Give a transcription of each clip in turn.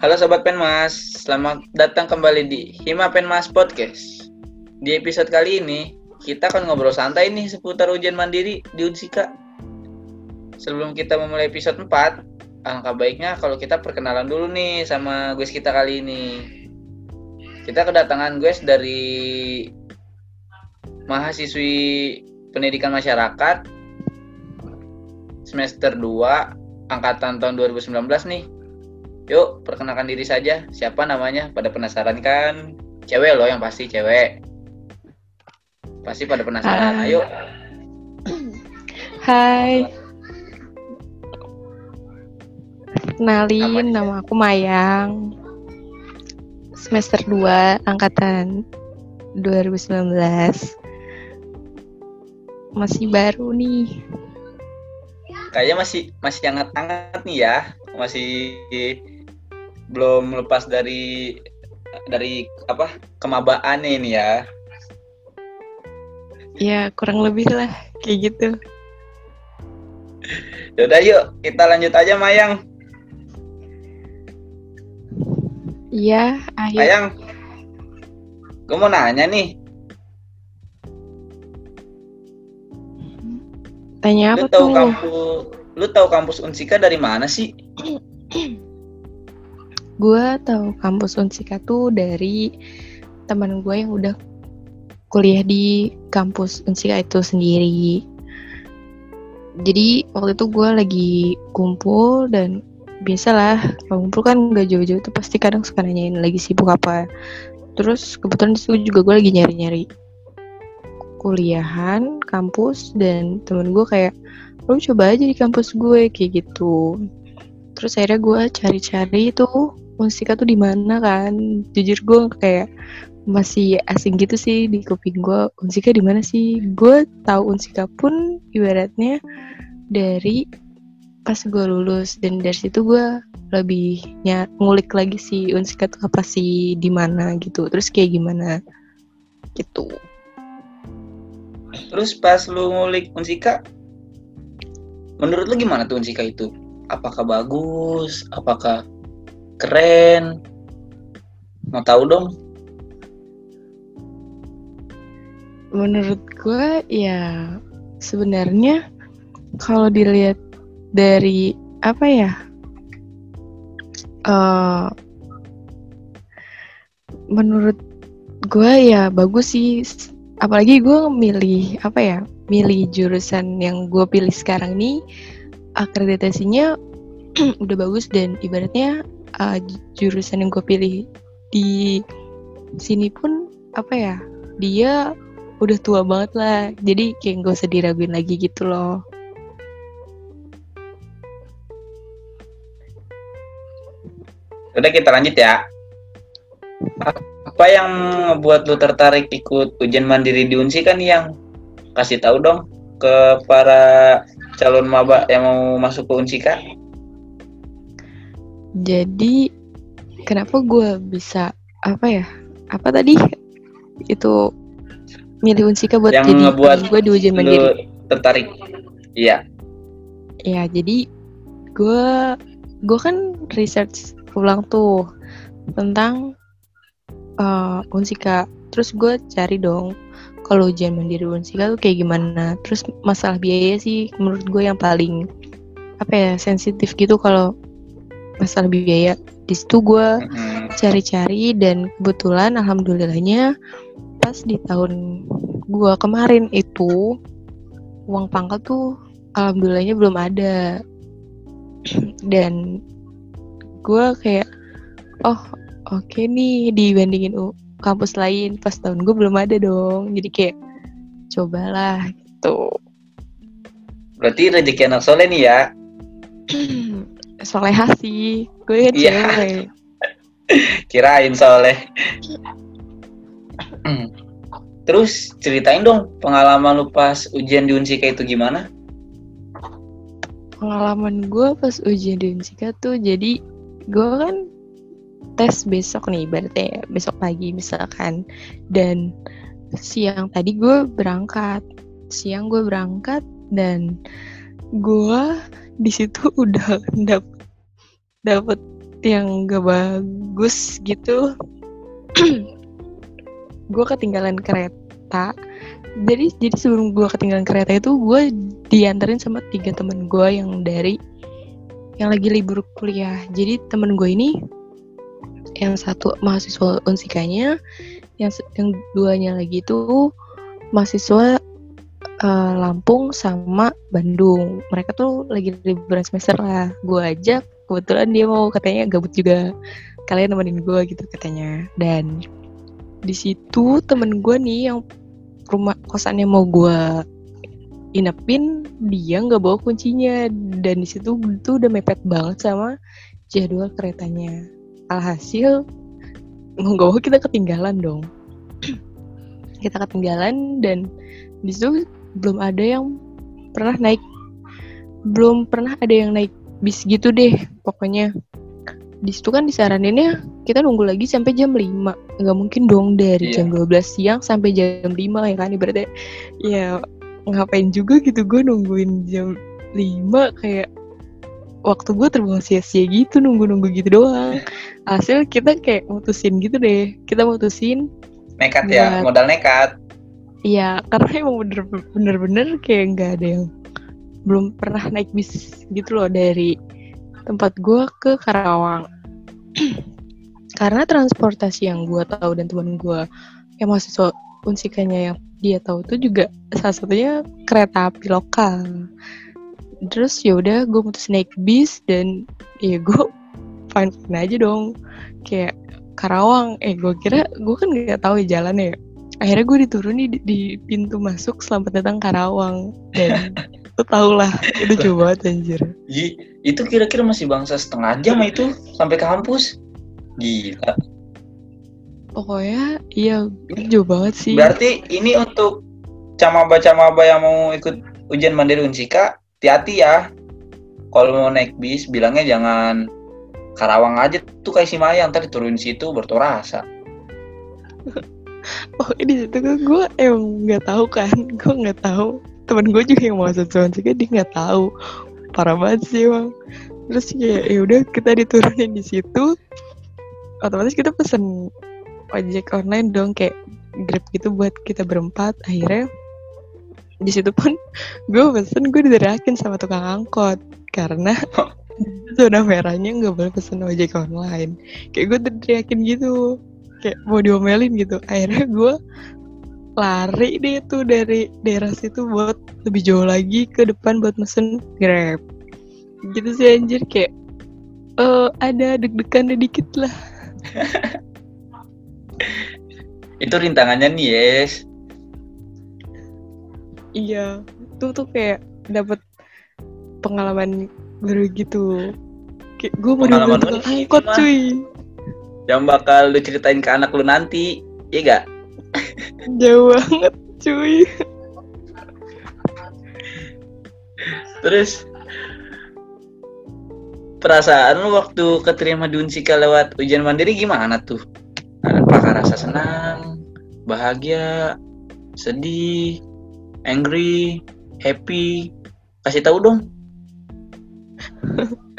Halo Sobat Penmas, selamat datang kembali di Hima Penmas Podcast. Di episode kali ini, kita akan ngobrol santai nih seputar ujian mandiri di Unsika. Sebelum kita memulai episode 4, alangkah baiknya kalau kita perkenalan dulu nih sama guys kita kali ini. Kita kedatangan guys dari mahasiswi pendidikan masyarakat semester 2 angkatan tahun 2019 nih Yuk, perkenalkan diri saja. Siapa namanya? Pada penasaran kan? Cewek loh yang pasti cewek. Pasti pada penasaran. Uh, Ayo. Hai. Kenalin, nama aku Mayang. Semester 2, angkatan 2019. Masih baru nih. Kayaknya masih masih hangat-hangat nih ya. Masih belum lepas dari dari apa kemabaan ini ya. Ya kurang lebih lah kayak gitu. Yaudah yuk kita lanjut aja Mayang. Iya ayo Mayang Gue mau nanya nih. Tanya apa lu tahu tuh? kampus lu tahu kampus Unsika dari mana sih? Gue tahu kampus Unsika tuh dari teman gue yang udah kuliah di kampus Unsika itu sendiri. Jadi waktu itu gue lagi kumpul dan biasalah kalau kumpul kan gak jauh-jauh tuh pasti kadang suka nanyain lagi sibuk apa. Terus kebetulan di situ juga gue lagi nyari-nyari kuliahan, kampus dan temen gue kayak lo coba aja di kampus gue kayak gitu. Terus akhirnya gue cari-cari tuh Unsika tuh di mana kan? Jujur gue kayak masih asing gitu sih di kuping gue. Unsika di mana sih? Gue tahu Unsika pun ibaratnya dari pas gue lulus. Dan dari situ gue lebih ngulik lagi sih Unsika tuh apa sih di mana gitu. Terus kayak gimana? Gitu. Terus pas lu ngulik Unsika menurut lu gimana tuh Unsika itu? Apakah bagus? Apakah keren. Mau tahu dong? Menurut gue ya sebenarnya kalau dilihat dari apa ya uh, menurut gue ya bagus sih. Apalagi gue milih apa ya milih jurusan yang gue pilih sekarang ini akreditasinya udah bagus dan ibaratnya uh, jurusan yang gue pilih. Di sini pun apa ya dia udah tua banget lah. Jadi kayak gak usah diraguin lagi gitu loh. Udah kita lanjut ya. Apa yang membuat lu tertarik ikut ujian mandiri di Unsi kan yang? Kasih tahu dong ke para calon maba yang mau masuk ke Unsika jadi kenapa gue bisa apa ya apa tadi? Itu milih Unsika buat yang jadi ngebuat gue di ujian mandiri. tertarik. Iya. Ya jadi gue gue kan research ulang tuh tentang uh, Unsika. Terus gue cari dong kalau ujian mandiri Unsika tuh kayak gimana. Terus masalah biaya sih menurut gue yang paling apa ya sensitif gitu kalau masalah biaya. Di situ gue cari-cari dan kebetulan alhamdulillahnya pas di tahun gue kemarin itu uang pangkal tuh alhamdulillahnya belum ada. Dan gue kayak oh oke okay nih dibandingin uh, kampus lain pas tahun gue belum ada dong. Jadi kayak cobalah gitu. Berarti rezeki anak soleh nih ya soleha sih. Gue kan Iya. cewek. Kirain soleh. Terus ceritain dong pengalaman lu pas ujian di Unsika itu gimana? Pengalaman gue pas ujian di Unsika tuh jadi gue kan tes besok nih berarti ya, besok pagi misalkan. Dan siang tadi gue berangkat. Siang gue berangkat dan gue di situ udah dapet dapet yang gak bagus gitu. Gue ketinggalan kereta. Jadi jadi sebelum gue ketinggalan kereta itu gue diantarin sama tiga temen gue yang dari yang lagi libur kuliah. Jadi temen gue ini yang satu mahasiswa unsikanya yang yang duanya lagi itu mahasiswa uh, Lampung sama Bandung. Mereka tuh lagi liburan semester lah. Gue ajak kebetulan dia mau katanya gabut juga. Kalian nemenin gue gitu katanya. Dan di situ temen gue nih yang rumah kosannya mau gue inepin dia nggak bawa kuncinya. Dan di situ tuh udah mepet banget sama jadwal keretanya. Alhasil mau gak mau kita ketinggalan dong. Kita ketinggalan dan di situ belum ada yang pernah naik. Belum pernah ada yang naik bis gitu deh pokoknya. Di situ kan disaraninnya kita nunggu lagi sampai jam 5 nggak mungkin dong dari iya. jam 12 siang sampai jam 5 ya kan ibaratnya. Ya ngapain juga gitu gue nungguin jam 5 kayak waktu gue terbuang sia-sia gitu nunggu-nunggu gitu doang. Hasil kita kayak mutusin gitu deh. Kita mutusin nekat ya modal nekat iya karena emang bener-bener kayak nggak ada yang belum pernah naik bis gitu loh dari tempat gue ke Karawang. Karena transportasi yang gue tahu dan teman gue yang mahasiswa unsikannya yang dia tahu tuh juga salah satunya kereta api lokal. Terus ya udah gue mutus naik bis dan ya gue fine fine aja dong. Kayak Karawang eh gue kira gue kan nggak tahu ya jalannya ya akhirnya gue dituruni di, di pintu masuk selamat datang Karawang dan Lu tau lah, itu coba anjir. itu kira-kira masih bangsa setengah jam itu sampai ke kampus. Gila. Pokoknya iya jauh banget sih. Berarti ini untuk camaba-camaba yang mau ikut ujian mandiri Unsika, hati-hati ya. Kalau mau naik bis, bilangnya jangan Karawang aja tuh kayak si Maya, ntar turun situ bertorasa. oh ini situ kan gue emang nggak tahu kan, gue nggak tahu. Temen gue juga yang mau cuman juga dia nggak tahu. Parah banget sih bang terus ya ya udah kita diturunin di situ. Otomatis kita pesen ojek online dong kayak grab gitu buat kita berempat. Akhirnya di situ pun gue pesen gue diterakin sama tukang angkot. Karena zona merahnya nggak boleh pesen ojek online. Kayak gue teriakin gitu kayak mau diomelin gitu. Akhirnya gue lari deh tuh dari daerah situ buat lebih jauh lagi ke depan buat mesen grab. Gitu sih anjir kayak uh, ada deg-degan dikit lah. Itu rintangannya nih yes. Iya tuh tuh kayak dapat pengalaman baru gitu. Kayak gue mau pengalaman angkot cuy yang bakal lu ceritain ke anak lu nanti iya gak Jauh banget, cuy. Terus perasaan lu waktu keterima di Unsika lewat ujian mandiri gimana tuh? Apakah rasa senang, bahagia, sedih, angry, happy? Kasih tahu dong.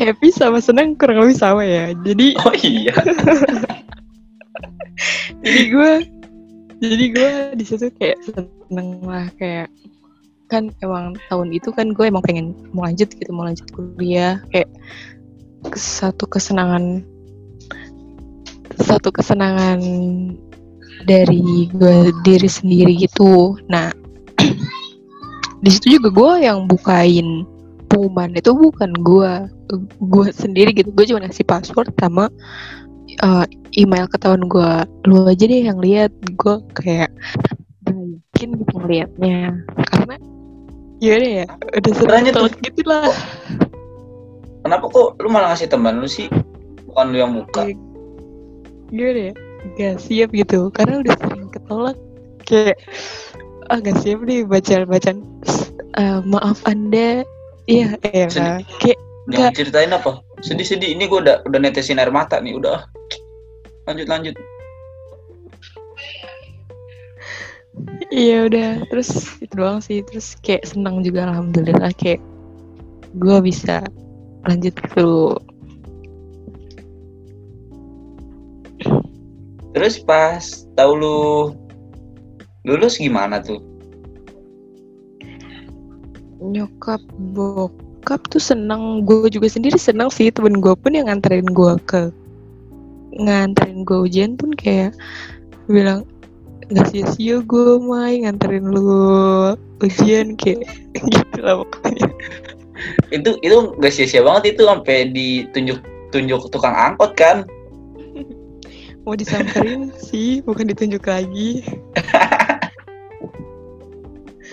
happy sama senang kurang lebih sama ya. Jadi Oh iya. jadi gue jadi gue di situ kayak seneng lah kayak kan emang tahun itu kan gue emang pengen mau lanjut gitu mau lanjut kuliah kayak satu kesenangan satu kesenangan dari gue diri sendiri gitu nah di situ juga gue yang bukain pengumuman itu bukan gue gue sendiri gitu. Gue cuma ngasih password sama uh, email ketahuan gue lu aja deh yang lihat. Gue kayak yakin gitu ngeliatnya. Karena ya udah ya udah sering tuh gitu lah. Kenapa kok lu malah ngasih teman lu sih? Bukan lu yang buka. Gimana ya gak siap gitu. Karena udah sering ketolak. Kayak ah gak siap nih baca bacaan uh, maaf anda Iya, iya. Kayak Jangan ceritain apa? Sedih-sedih ini gue udah udah netesin air mata nih, udah. Lanjut lanjut. Iya udah, terus itu doang sih. Terus kayak senang juga alhamdulillah kayak gue bisa lanjut ke Terus pas tahu lu lulus gimana tuh? Nyokap bokap tuh seneng. Gue juga sendiri seneng sih. Temen gue pun yang nganterin gue ke nganterin gue ujian pun kayak bilang nggak sia-sia gue main nganterin lu ujian kayak gitu lah pokoknya. Itu itu gak sia-sia banget itu sampai ditunjuk tunjuk tukang angkot kan? Mau disamperin sih bukan ditunjuk lagi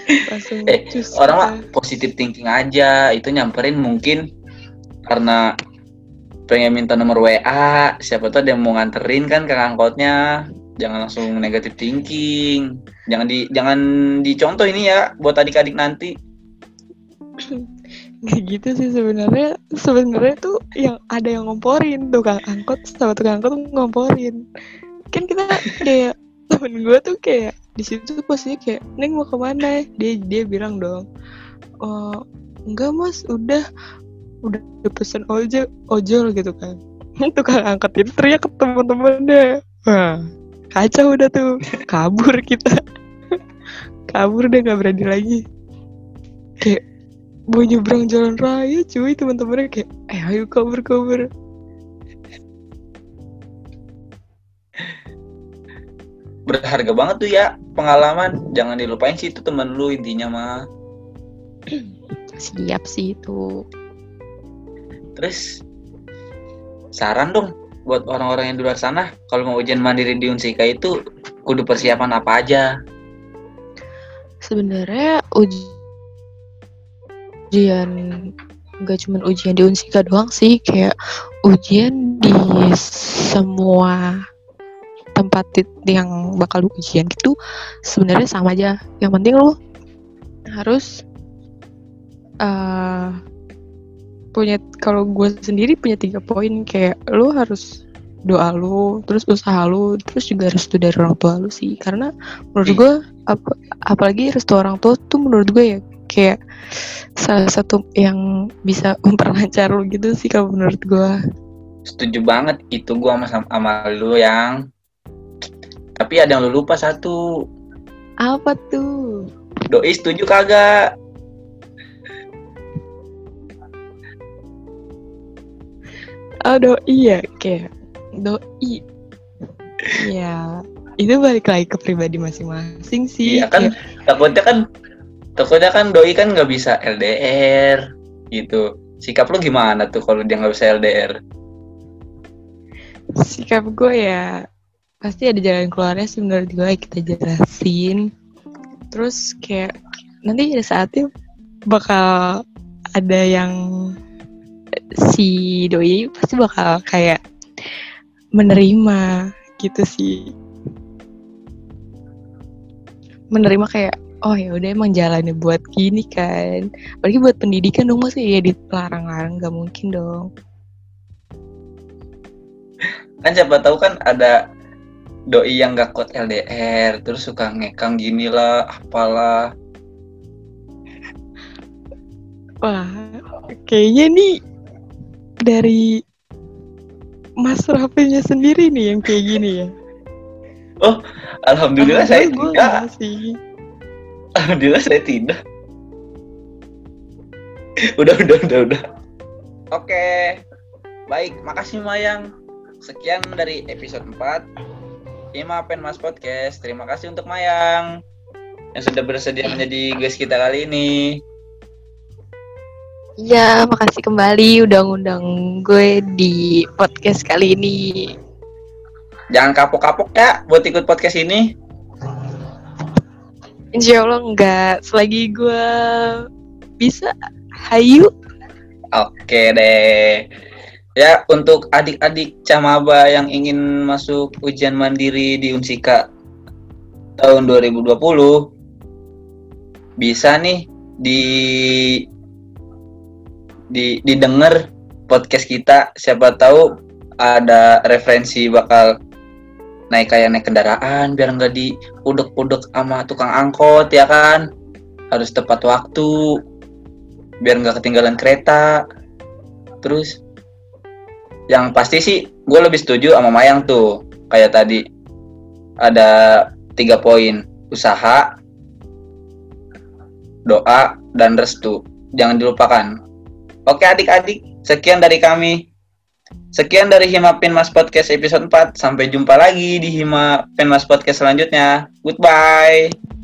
langsung eh cus orang mah positif thinking aja. Itu nyamperin mungkin karena pengen minta nomor WA siapa tahu ada yang mau nganterin kan ke angkotnya. Jangan langsung negatif thinking. Jangan di jangan dicontoh ini ya buat adik-adik nanti. Kayak gitu sih sebenarnya. Sebenarnya tuh yang ada yang ngomporin. Tukang angkot sama tukang angkot tuh ngomporin. Kan kita kayak temen gue tuh kayak di situ posisinya kayak neng mau ke mana? Dia dia bilang dong oh enggak mas udah udah pesen ojol ojol gitu kan. Tukang angkot itu teriak ke temen-temennya. Wah kacau udah tuh. Kabur kita. Kabur deh nggak berani lagi. Kayak mau nyebrang jalan raya cuy teman-temannya kayak eh ayo kabur kabur berharga banget tuh ya pengalaman. Jangan dilupain sih itu temen lu intinya mah. Siap sih itu. Terus saran dong buat orang-orang yang di luar sana kalau mau ujian mandiri di Unsika itu kudu persiapan apa aja? Sebenarnya uji- ujian nggak cuma ujian di Unsika doang sih kayak ujian di semua tempat yang bakal lu ujian gitu sebenarnya sama aja. Yang penting lu harus eh punya kalau gue sendiri punya tiga poin kayak lu harus doa lu terus usaha lu terus juga restu dari orang tua lu sih. Karena menurut Ih. gue ap- apalagi restu orang tua tuh menurut gue ya kayak salah satu yang bisa memperlancar lu gitu sih kalau menurut gue setuju banget itu gua sama, sama lu yang tapi ada yang lu lupa satu. Apa tuh? Doi setuju kagak? Oh doi ya kayak doi. Ya itu balik lagi ke pribadi masing-masing sih. Iya kan takutnya kan takutnya kan doi kan nggak bisa LDR gitu. Sikap lu gimana tuh kalau dia nggak bisa LDR sikap gue ya pasti ada jalan keluarnya sih menurut gue kita jelasin. Terus kayak nanti ada saatnya bakal ada yang si doi pasti bakal kayak menerima gitu sih. Menerima kayak oh ya udah emang jalannya buat gini kan. Apalagi buat pendidikan dong masih ya dilarang-larang nggak mungkin dong. Kan siapa tahu kan ada doi yang gak kuat LDR terus suka ngekang gini lah apalah. Wah, kayaknya nih dari Mas Raffinya sendiri nih yang kayak gini ya. alhamdulillah saya gue tidak. sih. alhamdulillah saya tidak. Udah udah udah udah. Oke baik. Makasih Mayang. Sekian dari episode 4 Ima Penmas Podcast terima kasih untuk Mayang yang sudah bersedia menjadi guest kita kali ini Iya, makasih kembali udah ngundang gue di podcast kali ini. jangan kapok-kapok ya buat ikut podcast ini Insya Allah enggak. Selagi gue bisa, hayu. Oke deh. Ya, untuk adik-adik Camaba yang ingin masuk ujian mandiri di Unsika tahun 2020 bisa nih di di didengar podcast kita. Siapa tahu ada referensi bakal naik kayak naik kendaraan biar nggak di udek-udek sama tukang angkot ya kan? Harus tepat waktu biar nggak ketinggalan kereta. Terus yang pasti sih gue lebih setuju sama Mayang tuh. Kayak tadi ada tiga poin. Usaha doa dan restu. Jangan dilupakan. Oke adik-adik sekian dari kami. Sekian dari Hima Penmas Podcast episode 4 sampai jumpa lagi di Hima Penmas Podcast selanjutnya. Goodbye